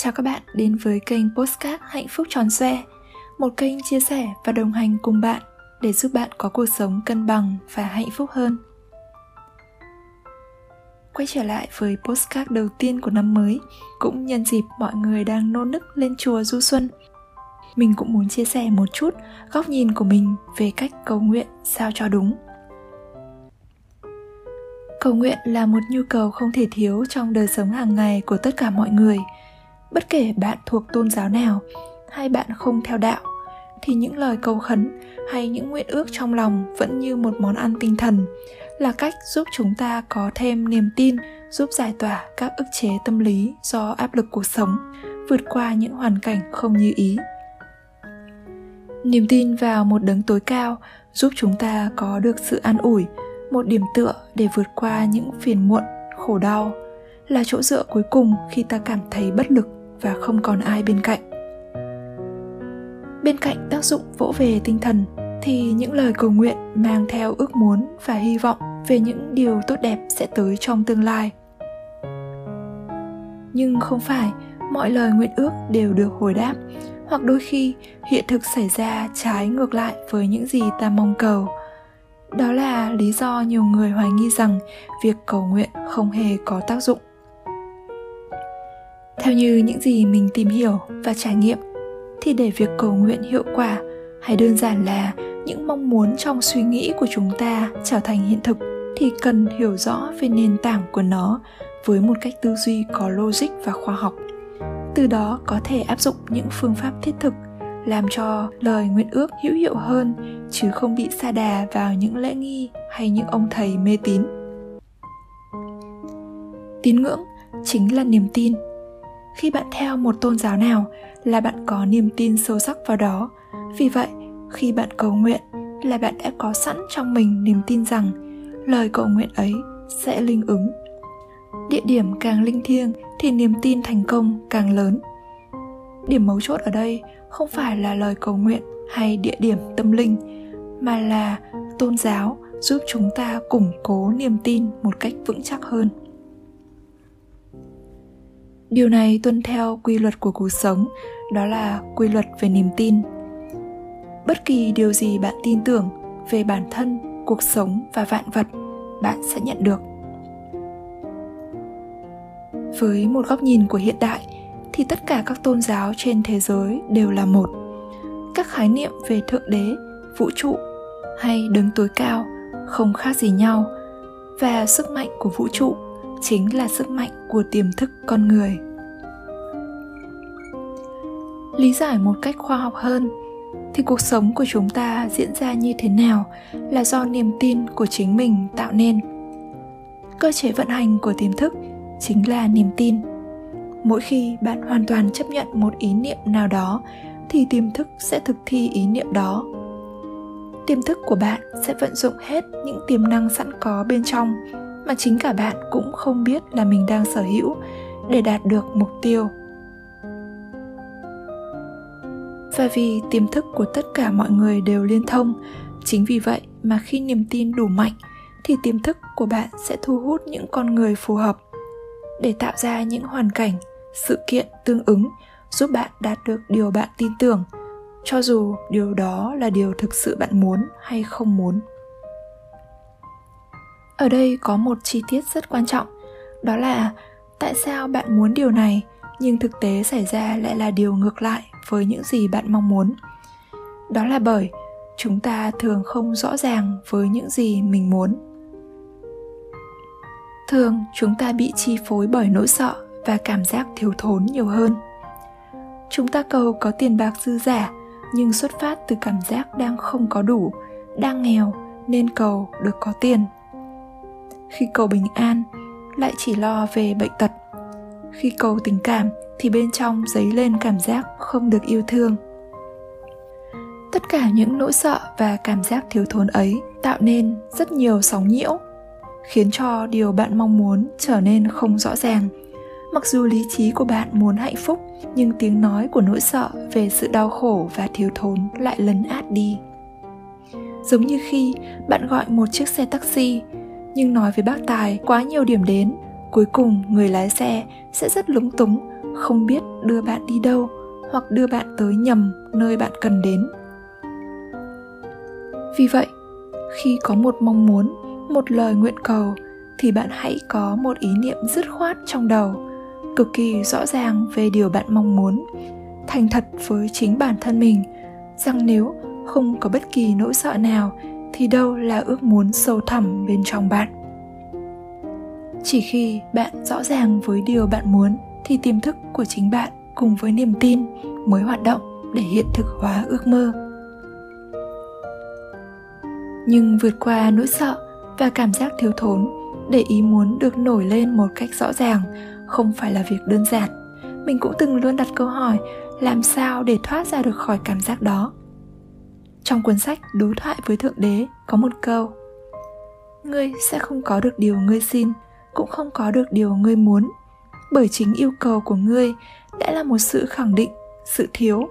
Chào các bạn đến với kênh Postcard Hạnh phúc tròn xoe, Một kênh chia sẻ và đồng hành cùng bạn để giúp bạn có cuộc sống cân bằng và hạnh phúc hơn. Quay trở lại với postcard đầu tiên của năm mới, Cũng nhân dịp mọi người đang nô nức lên chùa du xuân. Mình cũng muốn chia sẻ một chút góc nhìn của mình về cách cầu nguyện sao cho đúng. Cầu nguyện là một nhu cầu không thể thiếu trong đời sống hàng ngày của tất cả mọi người bất kể bạn thuộc tôn giáo nào, hay bạn không theo đạo, thì những lời cầu khấn hay những nguyện ước trong lòng vẫn như một món ăn tinh thần, là cách giúp chúng ta có thêm niềm tin, giúp giải tỏa các ức chế tâm lý do áp lực cuộc sống, vượt qua những hoàn cảnh không như ý. Niềm tin vào một đấng tối cao giúp chúng ta có được sự an ủi, một điểm tựa để vượt qua những phiền muộn, khổ đau, là chỗ dựa cuối cùng khi ta cảm thấy bất lực và không còn ai bên cạnh. Bên cạnh tác dụng vỗ về tinh thần thì những lời cầu nguyện mang theo ước muốn và hy vọng về những điều tốt đẹp sẽ tới trong tương lai. Nhưng không phải mọi lời nguyện ước đều được hồi đáp, hoặc đôi khi hiện thực xảy ra trái ngược lại với những gì ta mong cầu. Đó là lý do nhiều người hoài nghi rằng việc cầu nguyện không hề có tác dụng theo như những gì mình tìm hiểu và trải nghiệm, thì để việc cầu nguyện hiệu quả hay đơn giản là những mong muốn trong suy nghĩ của chúng ta trở thành hiện thực, thì cần hiểu rõ về nền tảng của nó với một cách tư duy có logic và khoa học. Từ đó có thể áp dụng những phương pháp thiết thực, làm cho lời nguyện ước hữu hiệu hơn, chứ không bị sa đà vào những lễ nghi hay những ông thầy mê tín. Tín ngưỡng chính là niềm tin khi bạn theo một tôn giáo nào là bạn có niềm tin sâu sắc vào đó. Vì vậy, khi bạn cầu nguyện là bạn đã có sẵn trong mình niềm tin rằng lời cầu nguyện ấy sẽ linh ứng. Địa điểm càng linh thiêng thì niềm tin thành công càng lớn. Điểm mấu chốt ở đây không phải là lời cầu nguyện hay địa điểm tâm linh, mà là tôn giáo giúp chúng ta củng cố niềm tin một cách vững chắc hơn điều này tuân theo quy luật của cuộc sống, đó là quy luật về niềm tin. Bất kỳ điều gì bạn tin tưởng về bản thân, cuộc sống và vạn vật, bạn sẽ nhận được. Với một góc nhìn của hiện đại, thì tất cả các tôn giáo trên thế giới đều là một. Các khái niệm về thượng đế, vũ trụ hay đứng tối cao không khác gì nhau, và sức mạnh của vũ trụ chính là sức mạnh của tiềm thức con người. Lý giải một cách khoa học hơn, thì cuộc sống của chúng ta diễn ra như thế nào là do niềm tin của chính mình tạo nên. Cơ chế vận hành của tiềm thức chính là niềm tin. Mỗi khi bạn hoàn toàn chấp nhận một ý niệm nào đó, thì tiềm thức sẽ thực thi ý niệm đó. Tiềm thức của bạn sẽ vận dụng hết những tiềm năng sẵn có bên trong mà chính cả bạn cũng không biết là mình đang sở hữu để đạt được mục tiêu. Và vì tiềm thức của tất cả mọi người đều liên thông, chính vì vậy mà khi niềm tin đủ mạnh, thì tiềm thức của bạn sẽ thu hút những con người phù hợp để tạo ra những hoàn cảnh, sự kiện tương ứng, giúp bạn đạt được điều bạn tin tưởng, cho dù điều đó là điều thực sự bạn muốn hay không muốn ở đây có một chi tiết rất quan trọng. Đó là tại sao bạn muốn điều này, nhưng thực tế xảy ra lại là điều ngược lại với những gì bạn mong muốn. Đó là bởi chúng ta thường không rõ ràng với những gì mình muốn. Thường, chúng ta bị chi phối bởi nỗi sợ và cảm giác thiếu thốn nhiều hơn. Chúng ta cầu có tiền bạc dư giả, nhưng xuất phát từ cảm giác đang không có đủ, đang nghèo nên cầu được có tiền khi cầu bình an lại chỉ lo về bệnh tật. Khi cầu tình cảm thì bên trong dấy lên cảm giác không được yêu thương. Tất cả những nỗi sợ và cảm giác thiếu thốn ấy tạo nên rất nhiều sóng nhiễu, khiến cho điều bạn mong muốn trở nên không rõ ràng. Mặc dù lý trí của bạn muốn hạnh phúc, nhưng tiếng nói của nỗi sợ về sự đau khổ và thiếu thốn lại lấn át đi. Giống như khi bạn gọi một chiếc xe taxi nhưng nói với bác tài quá nhiều điểm đến, cuối cùng người lái xe sẽ rất lúng túng, không biết đưa bạn đi đâu hoặc đưa bạn tới nhầm nơi bạn cần đến. Vì vậy, khi có một mong muốn, một lời nguyện cầu thì bạn hãy có một ý niệm dứt khoát trong đầu, cực kỳ rõ ràng về điều bạn mong muốn, thành thật với chính bản thân mình rằng nếu không có bất kỳ nỗi sợ nào thì đâu là ước muốn sâu thẳm bên trong bạn. Chỉ khi bạn rõ ràng với điều bạn muốn thì tiềm thức của chính bạn cùng với niềm tin mới hoạt động để hiện thực hóa ước mơ. Nhưng vượt qua nỗi sợ và cảm giác thiếu thốn để ý muốn được nổi lên một cách rõ ràng không phải là việc đơn giản, mình cũng từng luôn đặt câu hỏi làm sao để thoát ra được khỏi cảm giác đó trong cuốn sách đối thoại với thượng đế có một câu, ngươi sẽ không có được điều ngươi xin, cũng không có được điều ngươi muốn. Bởi chính yêu cầu của ngươi đã là một sự khẳng định, sự thiếu,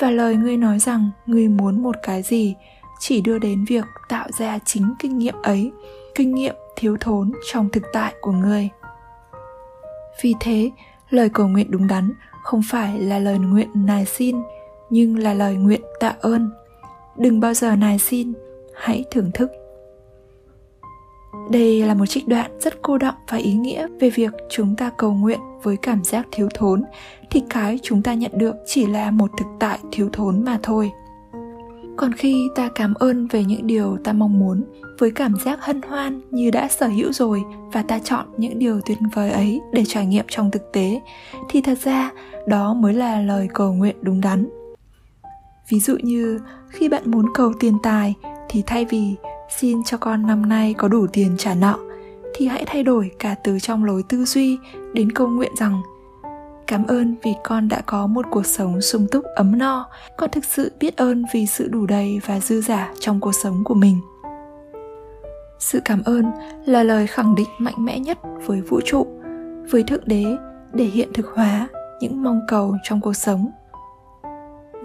và lời ngươi nói rằng ngươi muốn một cái gì chỉ đưa đến việc tạo ra chính kinh nghiệm ấy, kinh nghiệm thiếu thốn trong thực tại của ngươi. Vì thế, lời cầu nguyện đúng đắn không phải là lời nguyện nài xin, nhưng là lời nguyện tạ ơn đừng bao giờ nài xin, hãy thưởng thức. Đây là một trích đoạn rất cô động và ý nghĩa về việc chúng ta cầu nguyện với cảm giác thiếu thốn, thì cái chúng ta nhận được chỉ là một thực tại thiếu thốn mà thôi. Còn khi ta cảm ơn về những điều ta mong muốn, với cảm giác hân hoan như đã sở hữu rồi và ta chọn những điều tuyệt vời ấy để trải nghiệm trong thực tế, thì thật ra đó mới là lời cầu nguyện đúng đắn ví dụ như, khi bạn muốn cầu tiền tài thì thay vì xin cho con năm nay có đủ tiền trả nợ, thì hãy thay đổi cả từ trong lối tư duy đến câu nguyện rằng, cảm ơn vì con đã có một cuộc sống sung túc, ấm no. Con thực sự biết ơn vì sự đủ đầy và dư giả trong cuộc sống của mình. Sự cảm ơn là lời khẳng định mạnh mẽ nhất với vũ trụ, với thượng đế để hiện thực hóa những mong cầu trong cuộc sống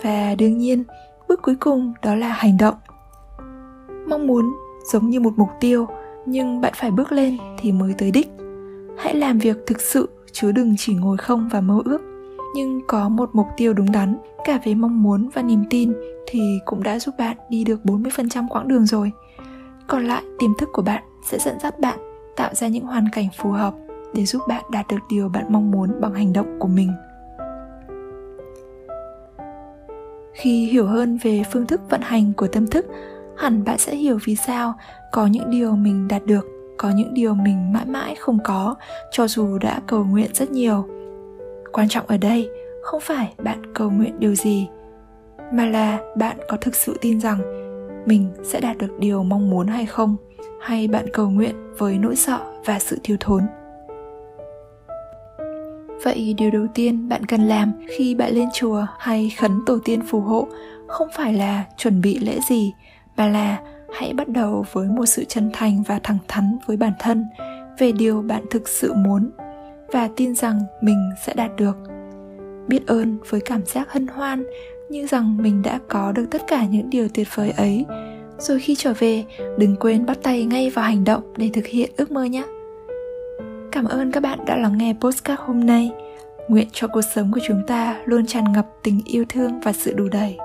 và đương nhiên bước cuối cùng đó là hành động mong muốn giống như một mục tiêu nhưng bạn phải bước lên thì mới tới đích hãy làm việc thực sự chứ đừng chỉ ngồi không và mơ ước nhưng có một mục tiêu đúng đắn cả về mong muốn và niềm tin thì cũng đã giúp bạn đi được 40% quãng đường rồi. Còn lại, tiềm thức của bạn sẽ dẫn dắt bạn tạo ra những hoàn cảnh phù hợp để giúp bạn đạt được điều bạn mong muốn bằng hành động của mình. Khi hiểu hơn về phương thức vận hành của tâm thức, hẳn bạn sẽ hiểu vì sao có những điều mình đạt được có những điều mình mãi mãi không có cho dù đã cầu nguyện rất nhiều. Quan trọng ở đây không phải bạn cầu nguyện điều gì mà là bạn có thực sự tin rằng mình sẽ đạt được điều mong muốn hay không hay bạn cầu nguyện với nỗi sợ và sự thiếu thốn vậy điều đầu tiên bạn cần làm khi bạn lên chùa hay khấn tổ tiên phù hộ không phải là chuẩn bị lễ gì, mà là hãy bắt đầu với một sự chân thành và thẳng thắn với bản thân về điều bạn thực sự muốn và tin rằng mình sẽ đạt được. Biết ơn với cảm giác hân hoan như rằng mình đã có được tất cả những điều tuyệt vời ấy. Rồi khi trở về, đừng quên bắt tay ngay vào hành động để thực hiện ước mơ nhé cảm ơn các bạn đã lắng nghe postcard hôm nay. Nguyện cho cuộc sống của chúng ta luôn tràn ngập tình yêu thương và sự đủ đầy.